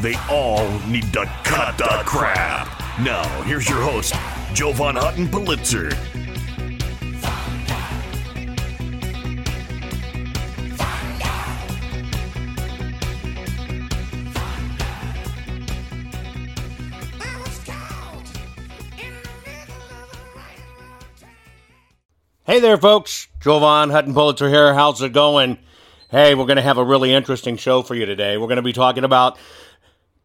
They all need to cut the crap. Now, here's your host, Jovan Hutton Pulitzer. Hey there, folks. Jovan Hutton Pulitzer here. How's it going? Hey, we're going to have a really interesting show for you today. We're going to be talking about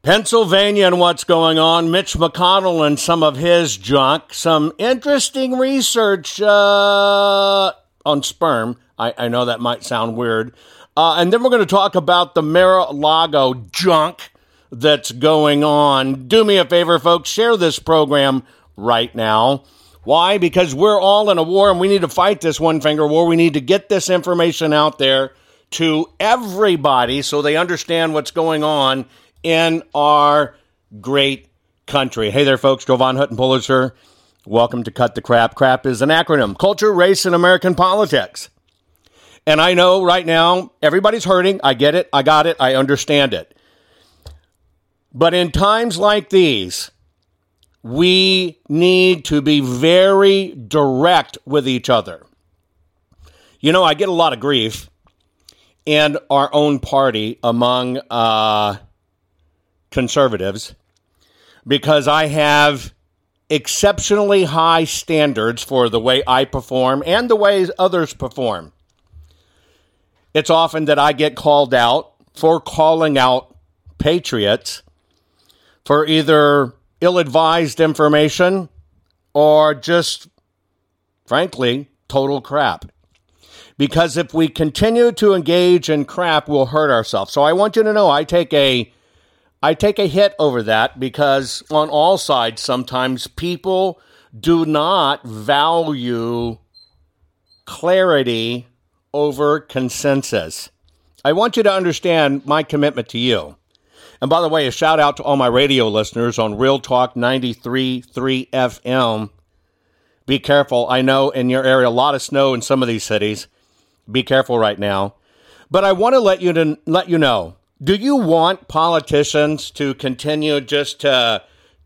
Pennsylvania and what's going on, Mitch McConnell and some of his junk, some interesting research uh, on sperm. I, I, know that might sound weird. Uh, and then we're going to talk about the Mar-a-Lago junk that's going on. Do me a favor, folks, share this program right now. Why? Because we're all in a war and we need to fight this one finger war. We need to get this information out there to everybody so they understand what's going on in our great country. Hey there, folks. Jovan Hutton Pulitzer. Welcome to Cut the Crap. CRAP is an acronym Culture, Race, and American Politics. And I know right now everybody's hurting. I get it. I got it. I understand it. But in times like these, we need to be very direct with each other. You know, I get a lot of grief in our own party among uh, conservatives because I have exceptionally high standards for the way I perform and the way others perform. It's often that I get called out for calling out patriots for either ill advised information or just, frankly, total crap. Because if we continue to engage in crap, we'll hurt ourselves. So I want you to know I take a I take a hit over that because on all sides sometimes people do not value clarity over consensus. I want you to understand my commitment to you. And by the way, a shout out to all my radio listeners on Real Talk 93.3 FM. Be careful. I know in your area a lot of snow in some of these cities. Be careful right now. But I want to let you to let you know. Do you want politicians to continue just to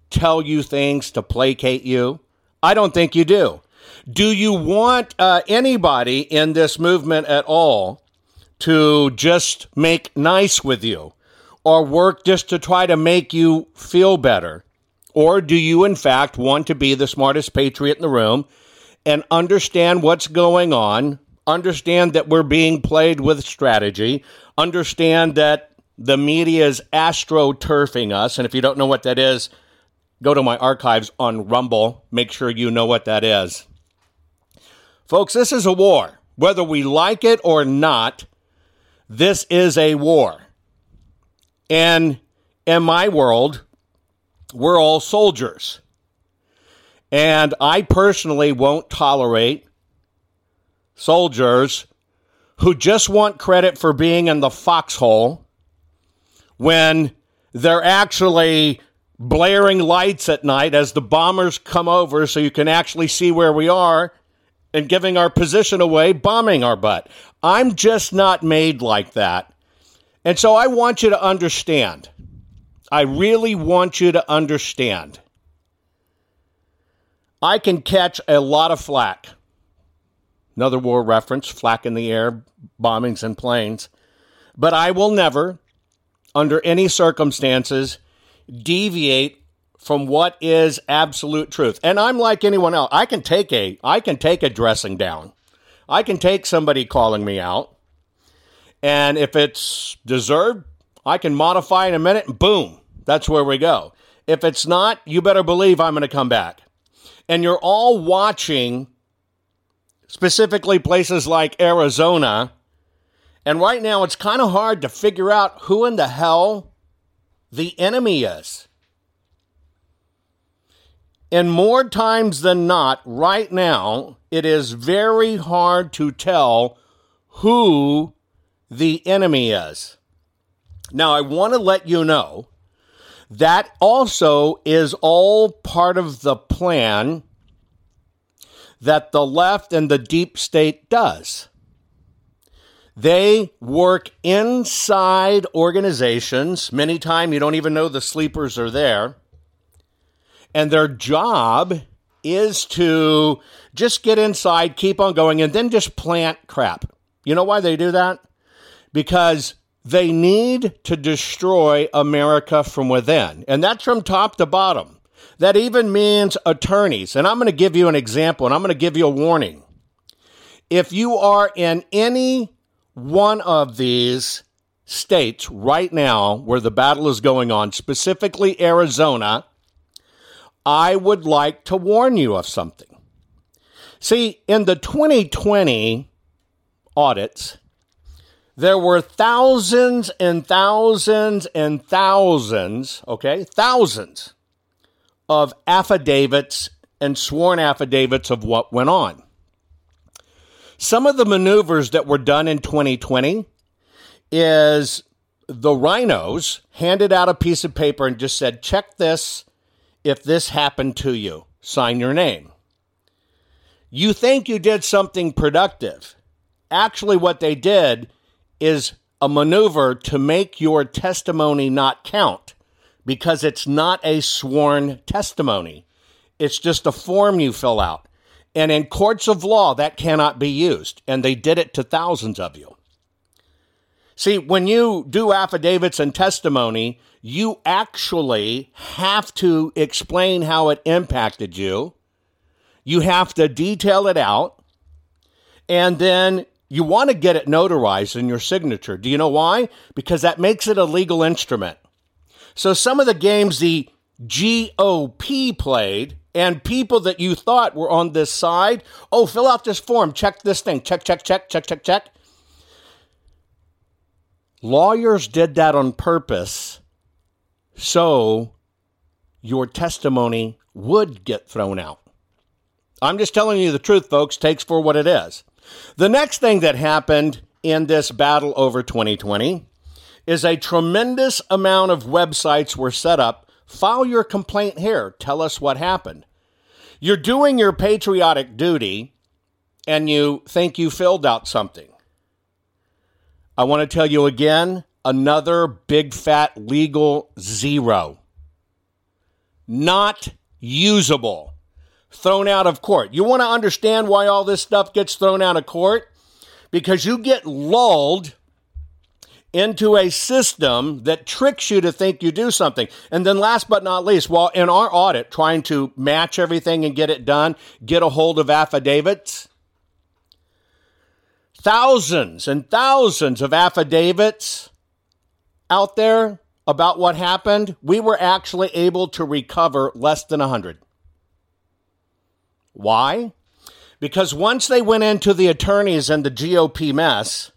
tell you things to placate you? I don't think you do. Do you want uh, anybody in this movement at all to just make nice with you? or work just to try to make you feel better? Or do you, in fact, want to be the smartest patriot in the room and understand what's going on, understand that we're being played with strategy, understand that the media is astroturfing us? And if you don't know what that is, go to my archives on Rumble. Make sure you know what that is. Folks, this is a war. Whether we like it or not, this is a war. And in my world, we're all soldiers. And I personally won't tolerate soldiers who just want credit for being in the foxhole when they're actually blaring lights at night as the bombers come over so you can actually see where we are and giving our position away, bombing our butt. I'm just not made like that. And so I want you to understand. I really want you to understand. I can catch a lot of flack. Another war reference, flak in the air, bombings and planes. But I will never, under any circumstances, deviate from what is absolute truth. And I'm like anyone else. I can take a I can take a dressing down. I can take somebody calling me out. And if it's deserved, I can modify in a minute and boom, that's where we go. If it's not, you better believe I'm going to come back. And you're all watching specifically places like Arizona. And right now it's kind of hard to figure out who in the hell the enemy is. And more times than not, right now, it is very hard to tell who the enemy is. Now, I want to let you know that also is all part of the plan that the left and the deep state does. They work inside organizations. Many times you don't even know the sleepers are there. And their job is to just get inside, keep on going, and then just plant crap. You know why they do that? Because they need to destroy America from within. And that's from top to bottom. That even means attorneys. And I'm going to give you an example and I'm going to give you a warning. If you are in any one of these states right now where the battle is going on, specifically Arizona, I would like to warn you of something. See, in the 2020 audits, there were thousands and thousands and thousands, okay, thousands of affidavits and sworn affidavits of what went on. Some of the maneuvers that were done in 2020 is the RINOs handed out a piece of paper and just said, check this if this happened to you. Sign your name. You think you did something productive. Actually, what they did is a maneuver to make your testimony not count because it's not a sworn testimony. It's just a form you fill out. And in courts of law, that cannot be used. And they did it to thousands of you. See, when you do affidavits and testimony, you actually have to explain how it impacted you. You have to detail it out. And then you want to get it notarized in your signature. Do you know why? Because that makes it a legal instrument. So some of the games the GOP played and people that you thought were on this side. Oh, fill out this form, check this thing, check, check, check, check, check, check. Lawyers did that on purpose so your testimony would get thrown out. I'm just telling you the truth, folks, takes for what it is. The next thing that happened in this battle over 2020 is a tremendous amount of websites were set up File your complaint here. Tell us what happened. You're doing your patriotic duty and you think you filled out something. I want to tell you again another big fat legal zero. Not usable. Thrown out of court. You want to understand why all this stuff gets thrown out of court? Because you get lulled into a system that tricks you to think you do something. And then last but not least, while in our audit trying to match everything and get it done, get a hold of affidavits, thousands and thousands of affidavits out there about what happened, we were actually able to recover less than 100. Why? Because once they went into the attorneys and the GOP mess,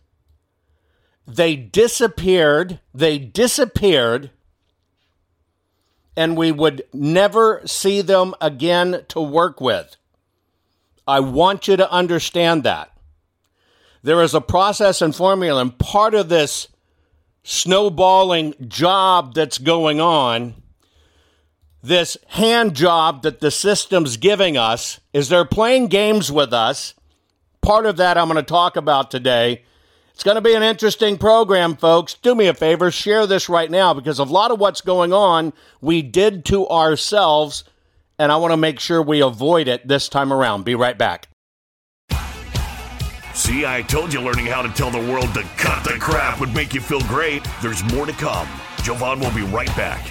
they disappeared. They disappeared. And we would never see them again to work with. I want you to understand that. There is a process and formula, and part of this snowballing job that's going on, this hand job that the system's giving us, is they're playing games with us. Part of that I'm going to talk about today. It's going to be an interesting program, folks. Do me a favor, share this right now because a lot of what's going on we did to ourselves, and I want to make sure we avoid it this time around. Be right back. See, I told you learning how to tell the world to cut the crap would make you feel great. There's more to come. Jovan will be right back.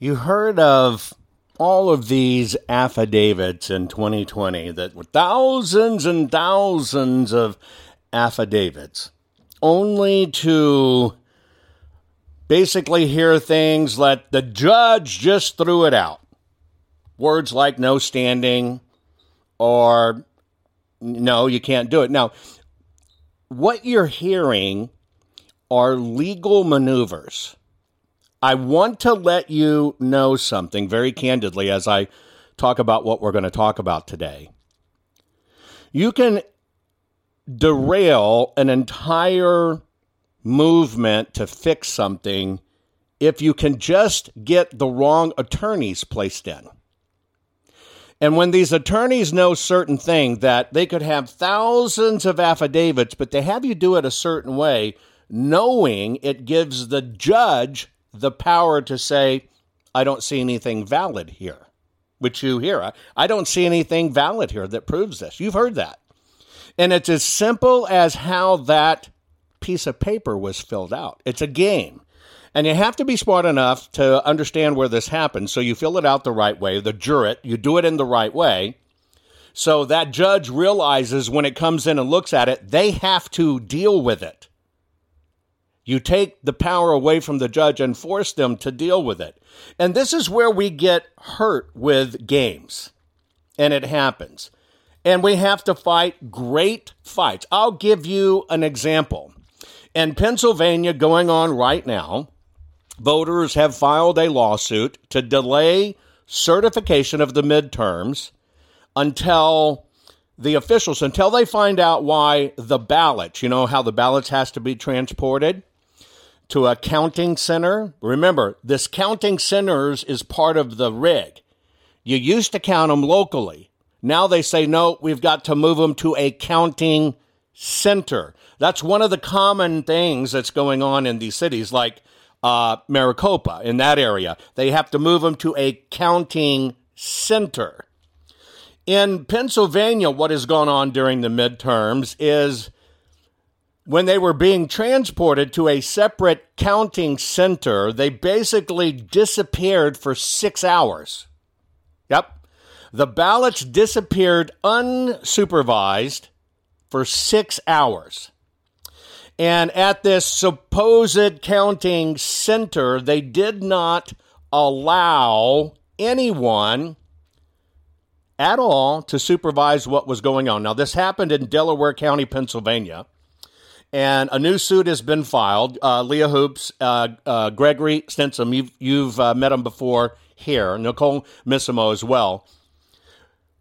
You heard of all of these affidavits in 2020 that were thousands and thousands of affidavits, only to basically hear things that the judge just threw it out. Words like no standing or no, you can't do it. Now, what you're hearing are legal maneuvers. I want to let you know something very candidly as I talk about what we're going to talk about today. You can derail an entire movement to fix something if you can just get the wrong attorneys placed in. And when these attorneys know certain things that they could have thousands of affidavits, but they have you do it a certain way, knowing it gives the judge the power to say, I don't see anything valid here, which you hear. I don't see anything valid here that proves this. You've heard that. And it's as simple as how that piece of paper was filled out. It's a game. And you have to be smart enough to understand where this happens. So you fill it out the right way, the jurat, you do it in the right way. So that judge realizes when it comes in and looks at it, they have to deal with it. You take the power away from the judge and force them to deal with it. And this is where we get hurt with games. And it happens. And we have to fight great fights. I'll give you an example. In Pennsylvania, going on right now, voters have filed a lawsuit to delay certification of the midterms until the officials until they find out why the ballots, you know how the ballots has to be transported to a counting center. Remember, this counting centers is part of the rig. You used to count them locally. Now they say no, we've got to move them to a counting center. That's one of the common things that's going on in these cities like uh, Maricopa in that area. They have to move them to a counting center. In Pennsylvania, what has gone on during the midterms is when they were being transported to a separate counting center, they basically disappeared for six hours. Yep. The ballots disappeared unsupervised for six hours. And at this supposed counting center, they did not allow anyone at all to supervise what was going on. Now, this happened in Delaware County, Pennsylvania, and a new suit has been filed. Uh, Leah Hoopes, uh, uh, Gregory Stinson, you've, you've uh, met him before here, Nicole Missimo as well.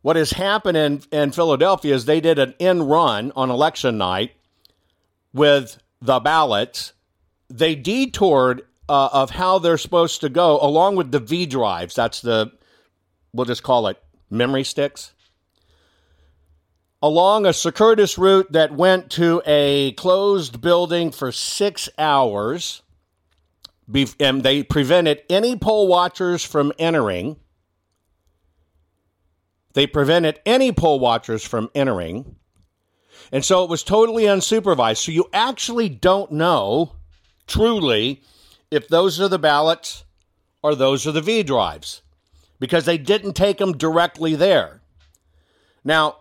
What has happened in, in Philadelphia is they did an in run on election night with the ballots, they detoured uh, of how they're supposed to go, along with the V drives. That's the, we'll just call it memory sticks. Along a circuitous route that went to a closed building for six hours, and they prevented any poll watchers from entering. They prevented any poll watchers from entering. And so it was totally unsupervised. So you actually don't know truly if those are the ballots or those are the V drives because they didn't take them directly there. Now,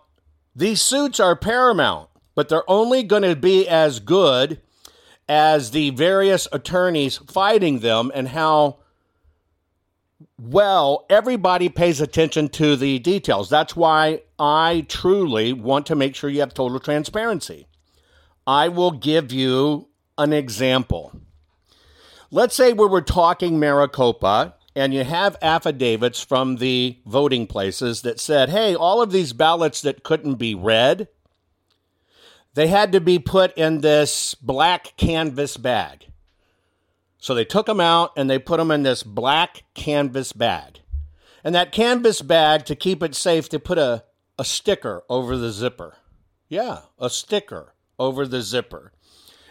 these suits are paramount, but they're only going to be as good as the various attorneys fighting them and how well everybody pays attention to the details. That's why I truly want to make sure you have total transparency. I will give you an example. Let's say we were talking Maricopa and you have affidavits from the voting places that said, hey, all of these ballots that couldn't be read, they had to be put in this black canvas bag. So they took them out and they put them in this black canvas bag. And that canvas bag, to keep it safe, they put a a sticker over the zipper. Yeah, a sticker over the zipper.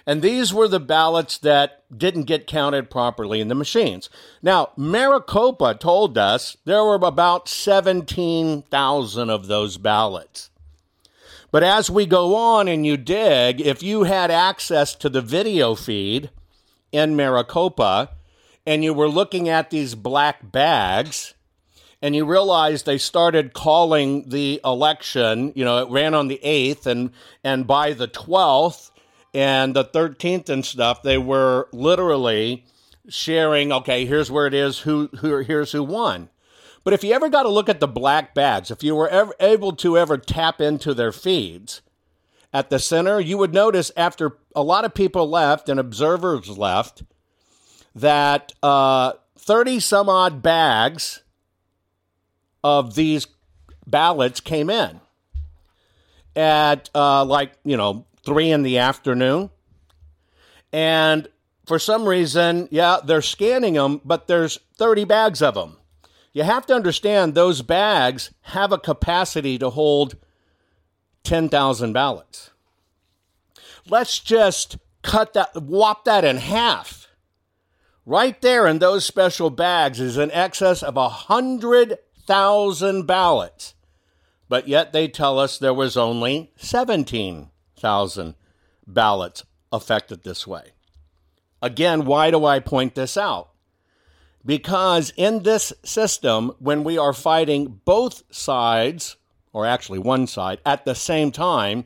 And these were the ballots that didn't get counted properly in the machines. Now, Maricopa told us there were about 17,000 of those ballots. But as we go on and you dig, if you had access to the video feed in Maricopa and you were looking at these black bags, and you realize they started calling the election, you know, it ran on the 8th and and by the 12th and the 13th and stuff, they were literally sharing, okay, here's where it is, who who here's who won. But if you ever got to look at the black bags, if you were ever able to ever tap into their feeds at the center, you would notice after a lot of people left and observers left that uh, 30 some odd bags of these ballots came in. at uh, like, you know, three in the afternoon. And for some reason, yeah, they're scanning them, but there's 30 bags of them. You have to understand those bags have a capacity to hold 10,000 ballots. Let's just cut that, whop that in half. Right there in those special bags is in excess of 100,000 ballots. But yet they tell us there was only 17,000 ballots affected this way. Again, why do I point this out? Because in this system, when we are fighting both sides, or actually one side, at the same time,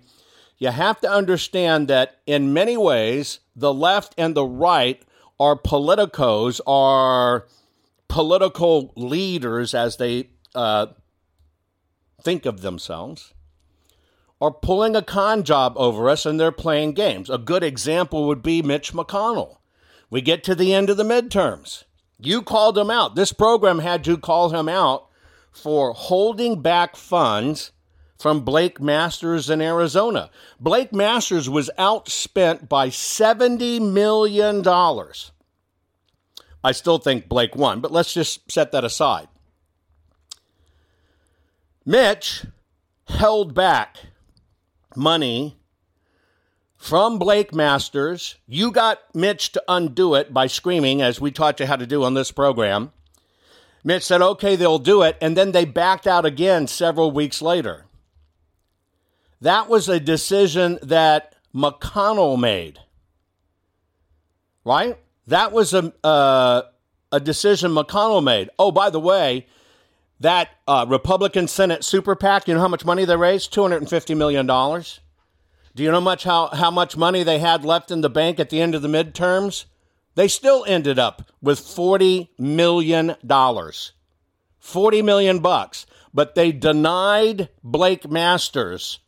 you have to understand that in many ways, the left and the right are politicos, are political leaders as they uh, think of themselves, are pulling a con job over us and they're playing games. A good example would be Mitch McConnell. We get to the end of the midterms. You called him out. This program had to call him out for holding back funds from Blake Masters in Arizona. Blake Masters was outspent by $70 million. I still think Blake won, but let's just set that aside. Mitch held back money from Blake Masters. You got Mitch to undo it by screaming, as we taught you how to do on this program. Mitch said, okay, they'll do it. And then they backed out again several weeks later. That was a decision that McConnell made, right? That was a, uh, a decision McConnell made. Oh, by the way, that uh, Republican Senate super PAC, you know how much money they raised? $250 million. Do you know much how, how much money they had left in the bank at the end of the midterms? They still ended up with $40 million. 40 million bucks. But they denied Blake Masters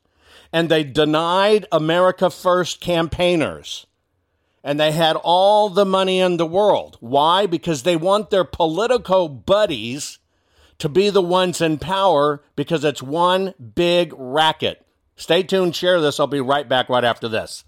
and they denied America First campaigners. And they had all the money in the world. Why? Because they want their political buddies to be the ones in power because it's one big racket. Stay tuned, share this. I'll be right back right after this.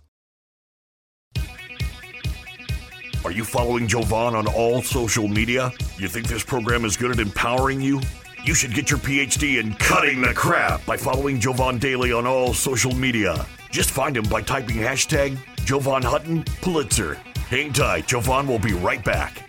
Are you following Jovan on all social media? You think this program is good at empowering you? You should get your PhD in cutting the crap by following Jovan Daily on all social media. Just find him by typing hashtag Jovan Hutton Pulitzer. Hang tight, Jovan will be right back.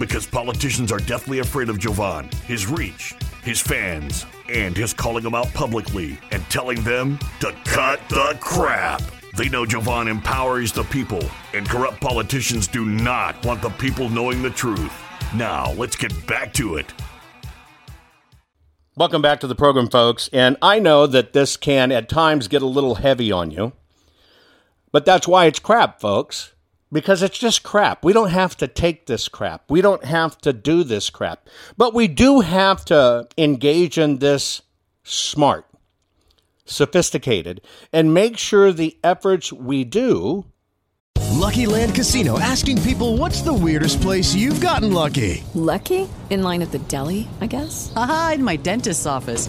Because politicians are deathly afraid of Jovan, his reach, his fans, and his calling them out publicly and telling them to cut the crap. They know Jovan empowers the people, and corrupt politicians do not want the people knowing the truth. Now, let's get back to it. Welcome back to the program, folks. And I know that this can at times get a little heavy on you, but that's why it's crap, folks, because it's just crap. We don't have to take this crap. We don't have to do this crap. But we do have to engage in this smart, sophisticated, and make sure the efforts we do. Lucky Land Casino asking people what's the weirdest place you've gotten lucky? Lucky? In line at the deli, I guess? Aha, in my dentist's office.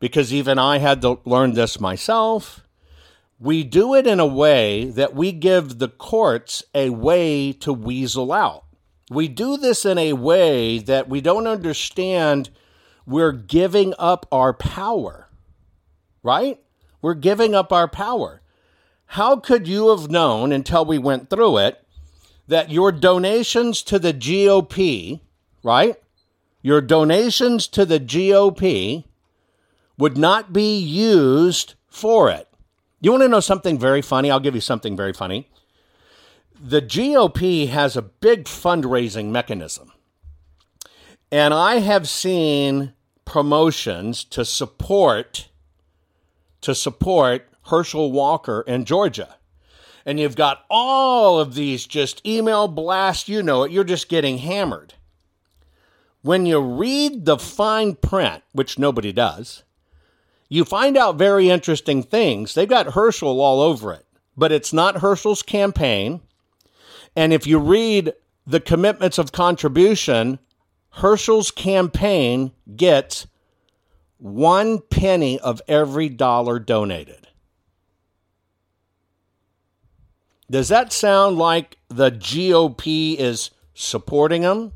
because even I had to learn this myself. We do it in a way that we give the courts a way to weasel out. We do this in a way that we don't understand we're giving up our power, right? We're giving up our power. How could you have known until we went through it that your donations to the GOP, right? Your donations to the GOP would not be used for it. You want to know something very funny? I'll give you something very funny. The GOP has a big fundraising mechanism. And I have seen promotions to support to support Herschel Walker in Georgia. And you've got all of these just email blasts, you know it, you're just getting hammered. When you read the fine print, which nobody does, you find out very interesting things. They've got Herschel all over it, but it's not Herschel's campaign. And if you read the commitments of contribution, Herschel's campaign gets one penny of every dollar donated. Does that sound like the GOP is supporting him?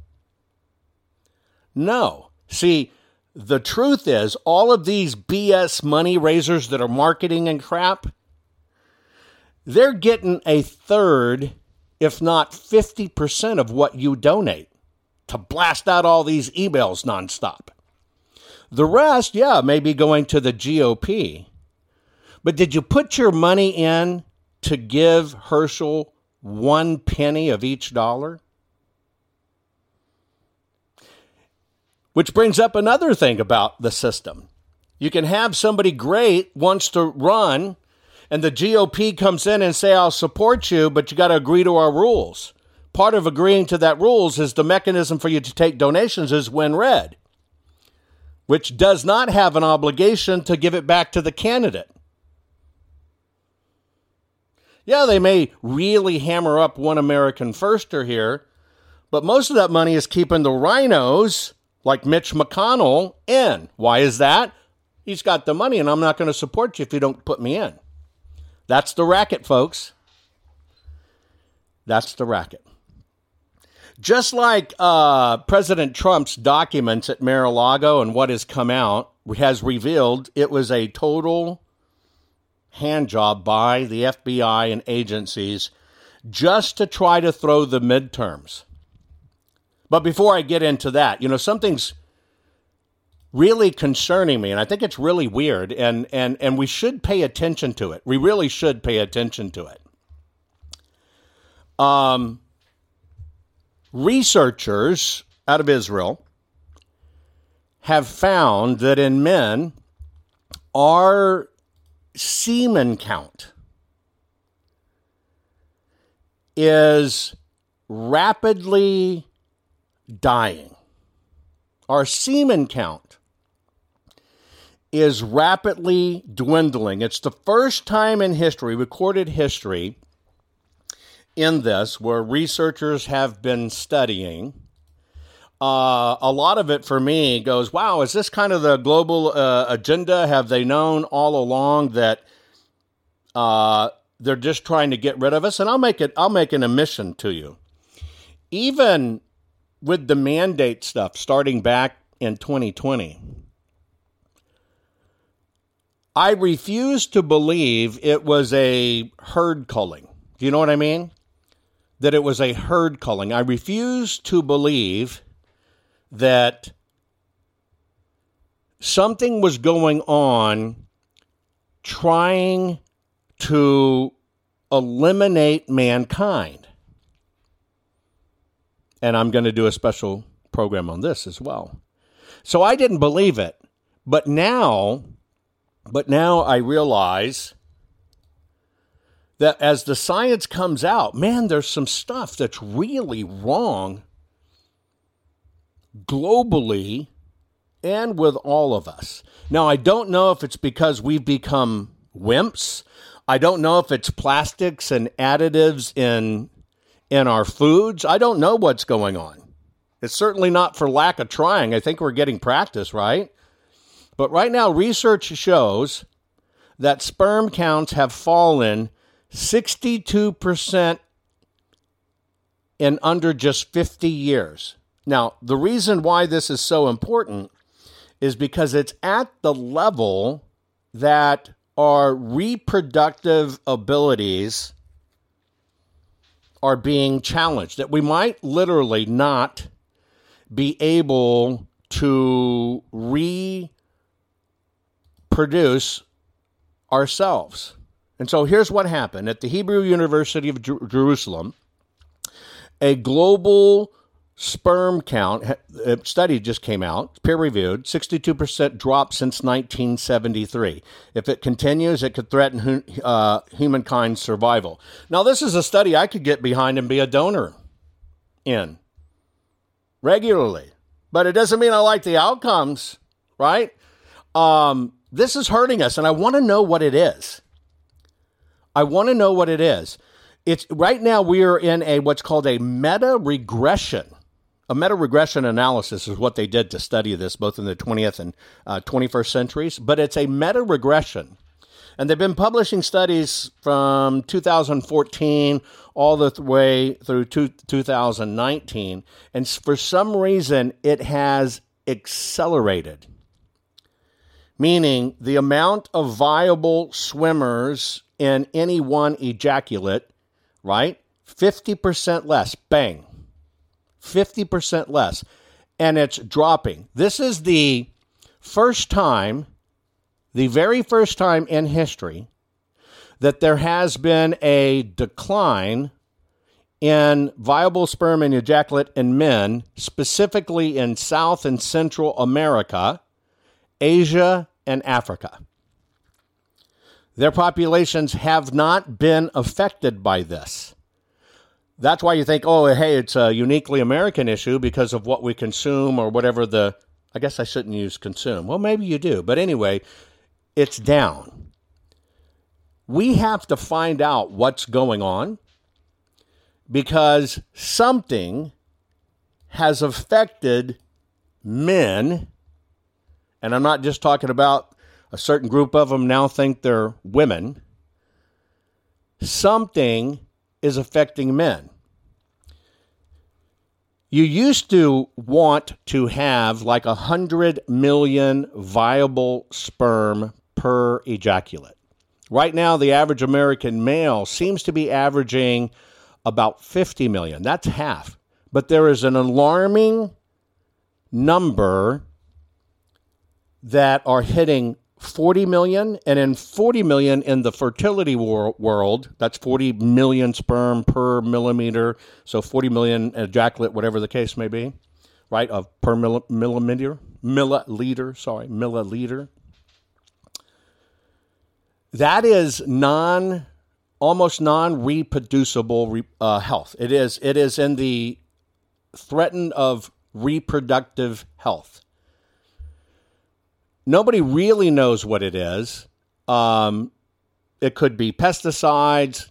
No. See, the truth is, all of these BS money raisers that are marketing and crap, they're getting a third, if not 50% of what you donate to blast out all these emails nonstop. The rest, yeah, may be going to the GOP. But did you put your money in to give Herschel one penny of each dollar? Which brings up another thing about the system. You can have somebody great wants to run, and the GOP comes in and say, I'll support you, but you got to agree to our rules. Part of agreeing to that rules is the mechanism for you to take donations is WinRed, which does not have an obligation to give it back to the candidate. Yeah, they may really hammer up one American firster here, but most of that money is keeping the RINOs like Mitch McConnell in. Why is that? He's got the money, and I'm not going to support you if you don't put me in. That's the racket, folks. That's the racket. Just like uh, President Trump's documents at Mar-a-Lago and what has come out has revealed, it was a total hand job by the FBI and agencies just to try to throw the midterms. But before I get into that, you know, something's really concerning me, and I think it's really weird, and, and, and we should pay attention to it. We really should pay attention to it. Um, researchers out of Israel have found that in men, our semen count is rapidly dying. Our semen count is rapidly dwindling. It's the first time in history, recorded history, in this where researchers have been studying. Uh, a lot of it for me goes, wow, is this kind of the global uh, agenda? Have they known all along that uh, they're just trying to get rid of us? And I'll make it. I'll make an admission to you. Even with the mandate stuff starting back in 2020, I refuse to believe it was a herd culling. Do you know what I mean? That it was a herd culling. I refuse to believe that something was going on trying to eliminate mankind and I'm going to do a special program on this as well. So I didn't believe it, but now, but now I realize that as the science comes out, man, there's some stuff that's really wrong globally and with all of us. Now, I don't know if it's because we've become wimps. I don't know if it's plastics and additives in in our foods. I don't know what's going on. It's certainly not for lack of trying. I think we're getting practice, right? But right now, research shows that sperm counts have fallen 62% in under just 50 years. Now, the reason why this is so important is because it's at the level that our reproductive abilities are being challenged, that we might literally not be able to reproduce ourselves. And so here's what happened at the Hebrew University of Jer- Jerusalem. A global sperm count a study just came out, peer reviewed, 62% drop since 1973. If it continues, it could threaten uh, humankind's survival. Now, this is a study I could get behind and be a donor in regularly, but it doesn't mean I like the outcomes, right? Um, this is hurting us, and I want to know what it is. I want to know what it is. It's right now we are in a what's called a meta regression a meta regression analysis is what they did to study this, both in the 20th and uh, 21st centuries, but it's a meta regression. And they've been publishing studies from 2014 all the way through 2019. And for some reason, it has accelerated. meaning the amount of viable swimmers in any one ejaculate, right? 50% less. Bang. 50% less. And it's dropping. This is the first time, the very first time in history, that there has been a decline in viable sperm and ejaculate in men, specifically in South and Central America, Asia, and Africa. Their populations have not been affected by this. That's why you think, oh, hey, it's a uniquely American issue because of what we consume or whatever the. I guess I shouldn't use consume. Well, maybe you do. But anyway, it's down. We have to find out what's going on because something has affected men. And I'm not just talking about a certain group of them now think they're women. Something is affecting men. You used to want to have like a hundred million viable sperm per ejaculate. Right now, the average American male seems to be averaging about 50 million. That's half. But there is an alarming number that are hitting 40 million, and in 40 million in the fertility wor- world, that's 40 million sperm per millimeter, so 40 million ejaculate, whatever the case may be, right, of per mill- millimeter, milliliter, sorry, milliliter. That is non, almost non-reproducible uh, health. It is. It is in the threatened of reproductive health nobody really knows what it is. Um, it could be pesticides.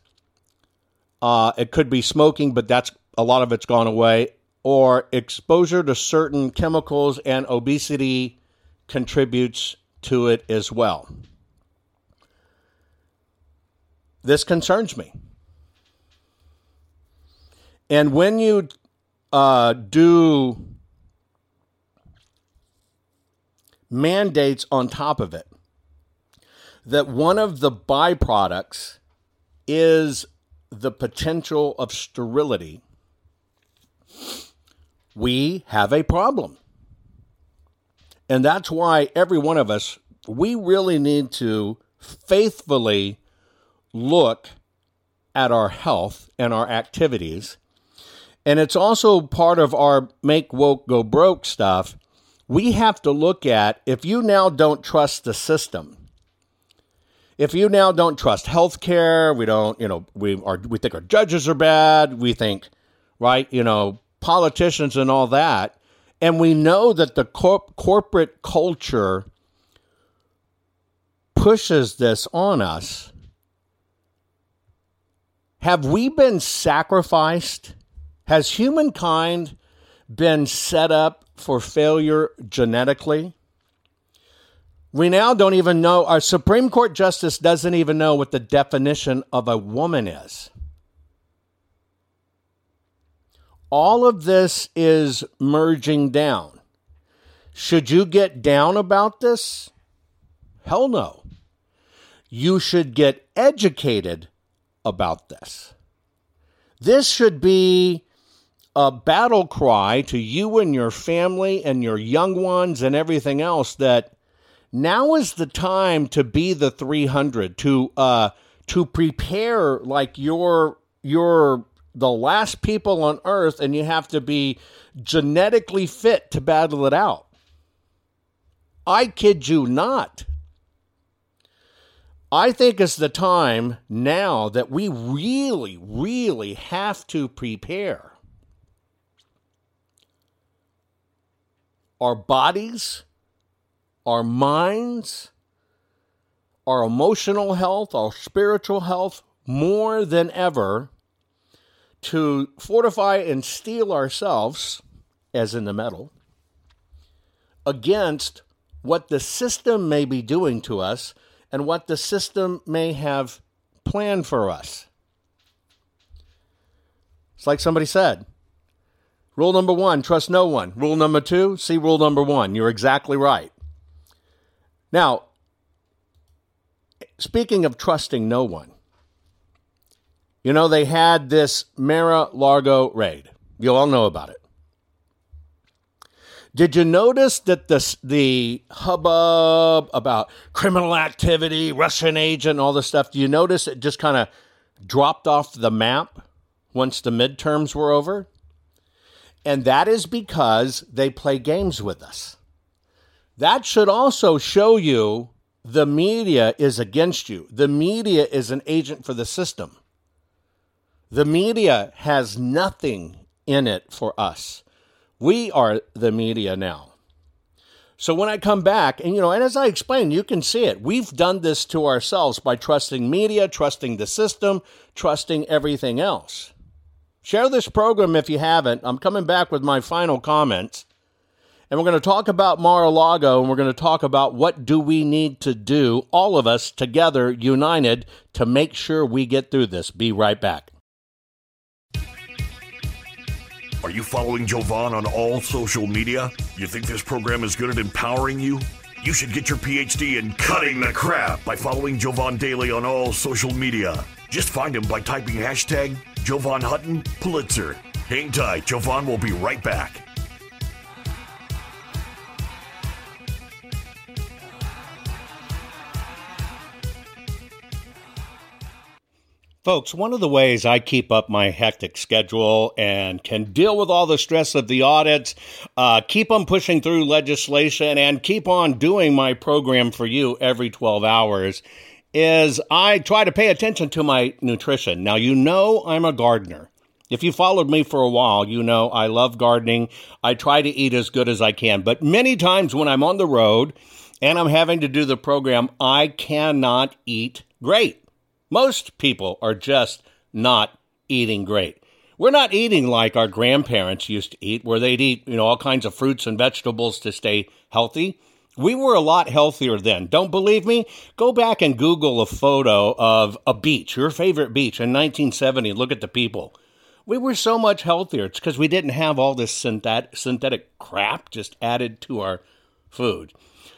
Uh, it could be smoking, but that's a lot of it's gone away. Or exposure to certain chemicals and obesity contributes to it as well. This concerns me. And when you uh, do mandates on top of it that one of the byproducts is the potential of sterility, we have a problem. And that's why every one of us, we really need to faithfully look at our health and our activities. And it's also part of our make woke go broke stuff we have to look at if you now don't trust the system, if you now don't trust healthcare, we don't, you know, we are we think our judges are bad, we think, right, you know, politicians and all that, and we know that the corp- corporate culture pushes this on us. Have we been sacrificed? Has humankind been set up for failure genetically. We now don't even know, our Supreme Court justice doesn't even know what the definition of a woman is. All of this is merging down. Should you get down about this? Hell no. You should get educated about this. This should be a battle cry to you and your family and your young ones and everything else that now is the time to be the 300 to uh to prepare like you're you're the last people on earth and you have to be genetically fit to battle it out. I kid you not. I think it's the time now that we really, really have to prepare our bodies, our minds, our emotional health, our spiritual health more than ever to fortify and steel ourselves, as in the metal, against what the system may be doing to us and what the system may have planned for us. It's like somebody said Rule number one, trust no one. Rule number two, see rule number one. You're exactly right. Now, speaking of trusting no one, you know, they had this Mara Largo raid. You all know about it. Did you notice that the, the hubbub about criminal activity, Russian agent, all this stuff, do you notice it just kind of dropped off the map once the midterms were over? And that is because they play games with us. That should also show you the media is against you. The media is an agent for the system. The media has nothing in it for us. We are the media now. So when I come back, and you know, and as I explained, you can see it. We've done this to ourselves by trusting media, trusting the system, trusting everything else. Share this program if you haven't. I'm coming back with my final comments. And we're going to talk about Mar-a-Lago and we're going to talk about what do we need to do, all of us together, united, to make sure we get through this. Be right back. Are you following Jovan on all social media? You think this program is good at empowering you? You should get your PhD in cutting the crap by following Jovan Daily on all social media. Just find him by typing hashtag Jovan Hutton Pulitzer. Hang tight, Jovan will be right back. Folks, one of the ways I keep up my hectic schedule and can deal with all the stress of the audits, uh, keep on pushing through legislation, and keep on doing my program for you every 12 hours is I try to pay attention to my nutrition. Now, you know I'm a gardener. If you followed me for a while, you know I love gardening. I try to eat as good as I can. But many times when I'm on the road and I'm having to do the program, I cannot eat great. Most people are just not eating great. We're not eating like our grandparents used to eat, where they'd eat, you know, all kinds of fruits and vegetables to stay healthy. We were a lot healthier then. Don't believe me? Go back and Google a photo of a beach, your favorite beach in 1970. Look at the people. We were so much healthier. It's because we didn't have all this synthetic, synthetic crap just added to our food.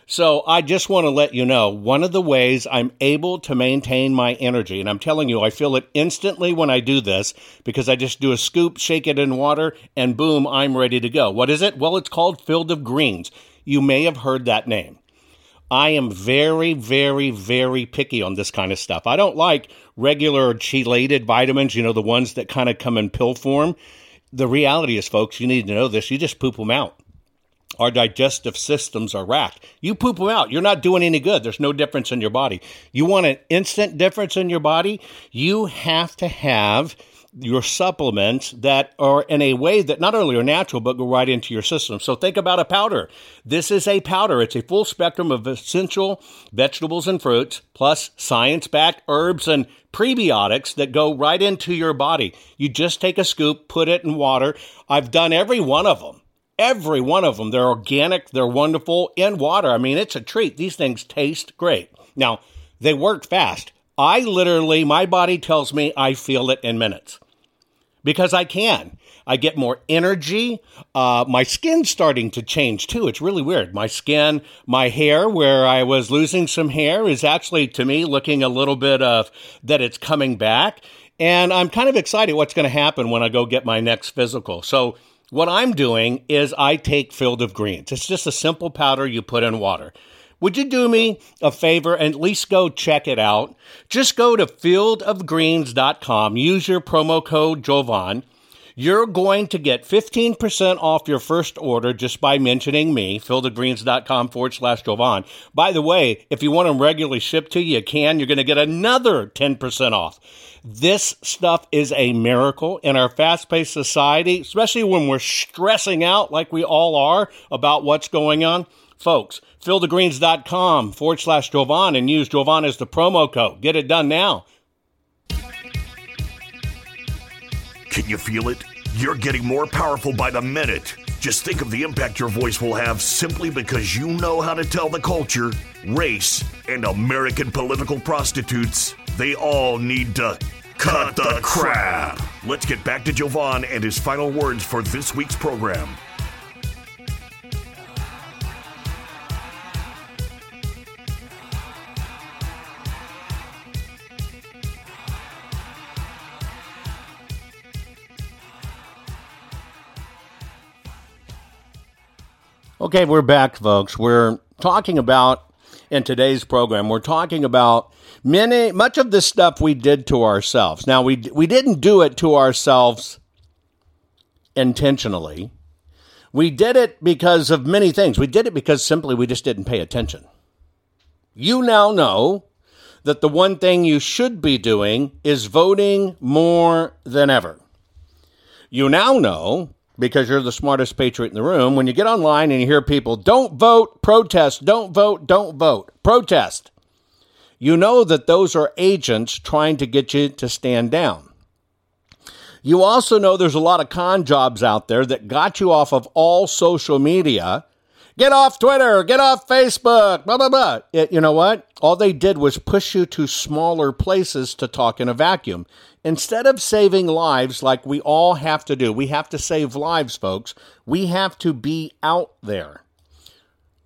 So I just want to let you know one of the ways I'm able to maintain my energy, and I'm telling you, I feel it instantly when I do this because I just do a scoop, shake it in water, and boom, I'm ready to go. What is it? Well, it's called Field of Greens. You may have heard that name. I am very, very, very picky on this kind of stuff. I don't like regular chelated vitamins, you know, the ones that kind of come in pill form. The reality is, folks, you need to know this. You just poop them out our digestive systems are racked. You poop them out. You're not doing any good. There's no difference in your body. You want an instant difference in your body? You have to have your supplements that are in a way that not only are natural, but go right into your system. So think about a powder. This is a powder. It's a full spectrum of essential vegetables and fruits, plus science backed herbs and prebiotics that go right into your body. You just take a scoop, put it in water. I've done every one of them. Every one of them. They're organic, they're wonderful in water. I mean, it's a treat. These things taste great. Now, they work fast. I literally, my body tells me I feel it in minutes because I can. I get more energy. Uh, my skin's starting to change too. It's really weird. My skin, my hair, where I was losing some hair, is actually to me looking a little bit of that it's coming back. And I'm kind of excited what's going to happen when I go get my next physical. So, what I'm doing is I take Field of Greens. It's just a simple powder you put in water. Would you do me a favor and at least go check it out? Just go to fieldofgreens.com, use your promo code Jovan. You're going to get 15% off your first order just by mentioning me, fieldofgreens.com forward slash Jovan. By the way, if you want them regularly shipped to you, you can. You're going to get another 10% off. This stuff is a miracle in our fast paced society, especially when we're stressing out like we all are about what's going on. Folks, fieldofgreens.com forward slash Jovan and use Jovan as the promo code. Get it done now. Can you feel it? You're getting more powerful by the minute. Just think of the impact your voice will have simply because you know how to tell the culture, race, and American political prostitutes they all need to cut the crap. Let's get back to Jovan and his final words for this week's program. Okay, we're back, folks. We're talking about in today's program. We're talking about many much of the stuff we did to ourselves. Now we we didn't do it to ourselves intentionally. We did it because of many things. We did it because simply we just didn't pay attention. You now know that the one thing you should be doing is voting more than ever. You now know because you're the smartest patriot in the room. When you get online and you hear people, don't vote, protest, don't vote, don't vote, protest, you know that those are agents trying to get you to stand down. You also know there's a lot of con jobs out there that got you off of all social media. Get off Twitter, get off Facebook, blah, blah, blah. It, you know what? All they did was push you to smaller places to talk in a vacuum. Instead of saving lives like we all have to do, we have to save lives, folks. We have to be out there.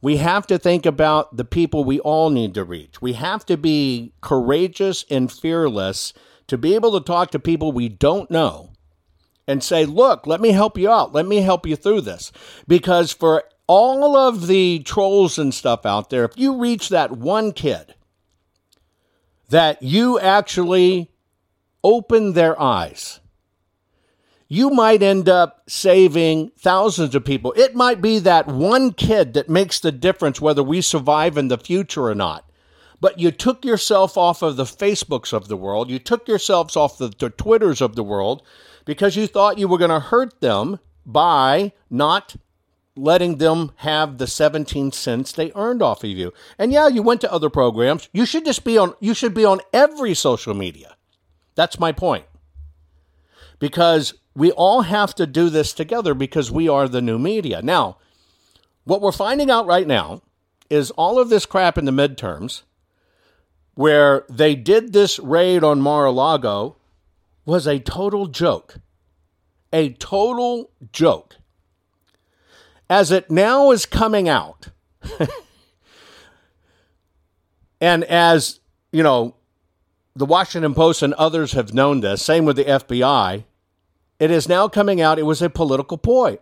We have to think about the people we all need to reach. We have to be courageous and fearless to be able to talk to people we don't know and say, look, let me help you out. Let me help you through this. Because for all of the trolls and stuff out there, if you reach that one kid that you actually open their eyes, you might end up saving thousands of people. It might be that one kid that makes the difference whether we survive in the future or not. But you took yourself off of the Facebooks of the world, you took yourselves off the, the Twitters of the world because you thought you were going to hurt them by not letting them have the 17 cents they earned off of you. And yeah, you went to other programs. You should just be on you should be on every social media. That's my point. Because we all have to do this together because we are the new media. Now, what we're finding out right now is all of this crap in the midterms where they did this raid on Mar-a-Lago was a total joke. A total joke. As it now is coming out, and as, you know, the Washington Post and others have known this, same with the FBI, it is now coming out it was a political ploy.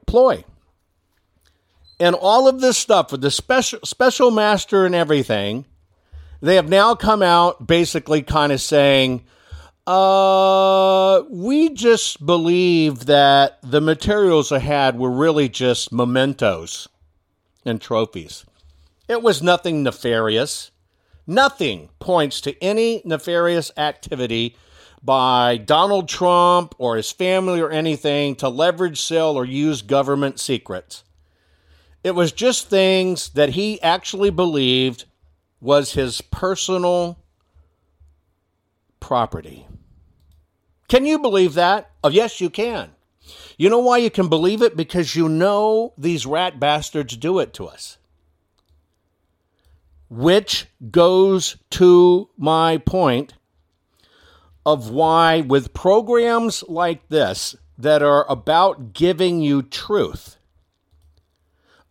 And all of this stuff with the special special master and everything, they have now come out basically kind of saying, uh, we just believe that the materials I had were really just mementos and trophies. It was nothing nefarious. Nothing points to any nefarious activity by Donald Trump or his family or anything to leverage, sell, or use government secrets. It was just things that he actually believed was his personal property. Can you believe that? Oh, yes, you can. You know why you can believe it? Because you know these rat bastards do it to us. Which goes to my point of why, with programs like this that are about giving you truth,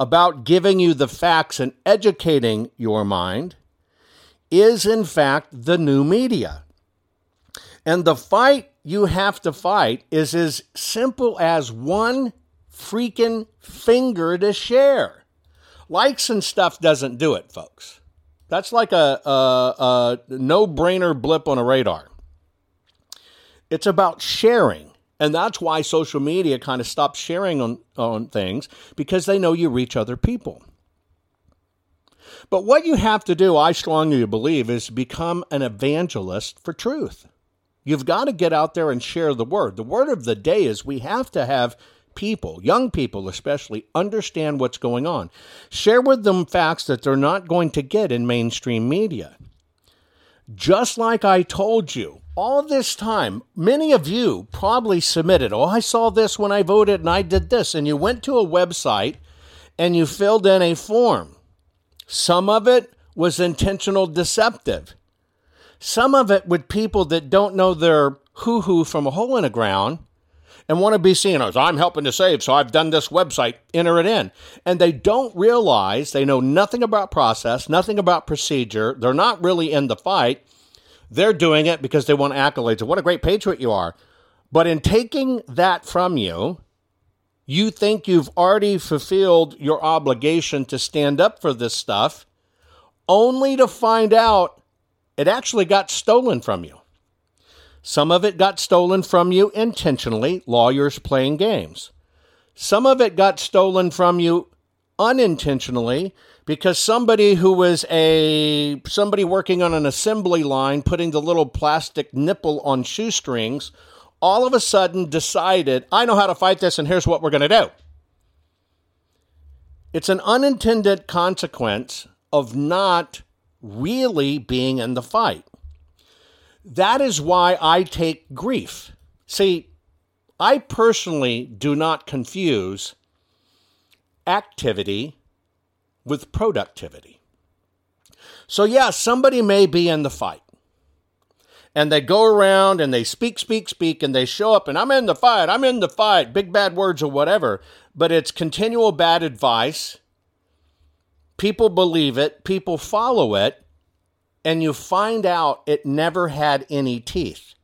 about giving you the facts and educating your mind, is in fact the new media. And the fight you have to fight is as simple as one freaking finger to share. Likes and stuff doesn't do it, folks. That's like a, a, a no brainer blip on a radar. It's about sharing. And that's why social media kind of stops sharing on, on things because they know you reach other people. But what you have to do, I strongly believe, is become an evangelist for truth. You've got to get out there and share the word. The word of the day is we have to have people, young people especially, understand what's going on. Share with them facts that they're not going to get in mainstream media. Just like I told you, all this time, many of you probably submitted, oh, I saw this when I voted and I did this. And you went to a website and you filled in a form. Some of it was intentional deceptive. Some of it with people that don't know their hoo hoo from a hole in the ground and want to be seen as I'm helping to save, so I've done this website, enter it in. And they don't realize they know nothing about process, nothing about procedure. They're not really in the fight. They're doing it because they want accolades of what a great patriot you are. But in taking that from you, you think you've already fulfilled your obligation to stand up for this stuff, only to find out it actually got stolen from you. Some of it got stolen from you intentionally, lawyers playing games. Some of it got stolen from you unintentionally because somebody who was a somebody working on an assembly line putting the little plastic nipple on shoestrings all of a sudden decided, I know how to fight this, and here's what we're going to do. It's an unintended consequence of not really being in the fight. That is why I take grief. See, I personally do not confuse activity with productivity. So, yeah, somebody may be in the fight and they go around and they speak, speak, speak, and they show up and I'm in the fight, I'm in the fight, big bad words or whatever, but it's continual bad advice. People believe it, people follow it, and you find out it never had any teeth.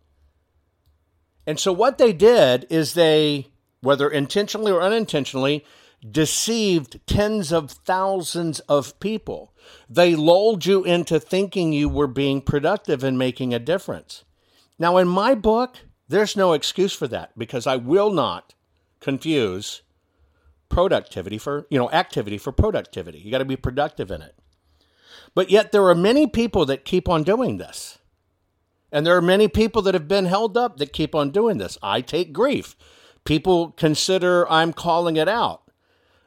And so what they did is they, whether intentionally or unintentionally, deceived tens of thousands of people they lulled you into thinking you were being productive and making a difference. Now, in my book, there's no excuse for that because I will not confuse productivity for, you know, activity for productivity. You got to be productive in it. But yet, there are many people that keep on doing this. And there are many people that have been held up that keep on doing this. I take grief. People consider I'm calling it out.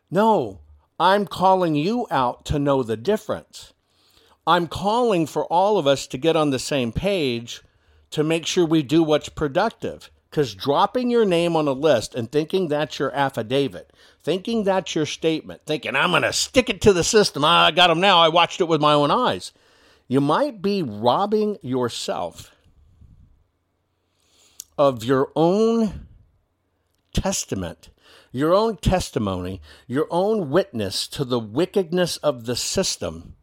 No, I'm calling you out to know the difference. I'm calling for all of us to get on the same page to make sure we do what's productive. Because dropping your name on a list and thinking that's your affidavit, thinking that's your statement, thinking I'm going to stick it to the system, I got them now, I watched it with my own eyes, you might be robbing yourself of your own testament your own testimony, your own witness to the wickedness of the system.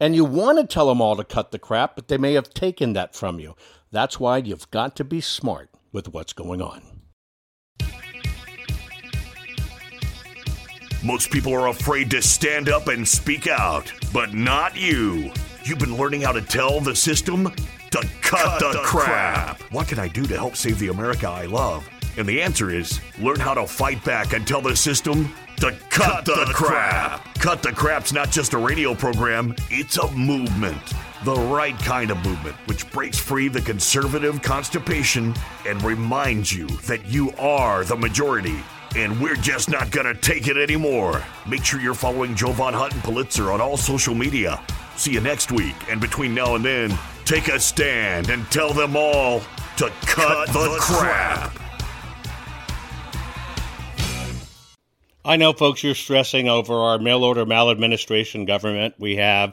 And you want to tell them all to cut the crap, but they may have taken that from you. That's why you've got to be smart with what's going on. Most people are afraid to stand up and speak out, but not you. You've been learning how to tell the system to cut, cut the, the crap. crap. What can I do to help save the America I love? And the answer is learn how to fight back and tell the system to cut, cut the, the crap. crap. Cut the Crap's not just a radio program, it's a movement. The right kind of movement, which breaks free the conservative constipation and reminds you that you are the majority. And we're just not gonna take it anymore. Make sure you're following Jovan Hutton Pulitzer on all social media. See you next week, and between now and then, take a stand and tell them all to cut, cut the, the, crap. crap. I know, folks, you're stressing over our mail order maladministration government. We have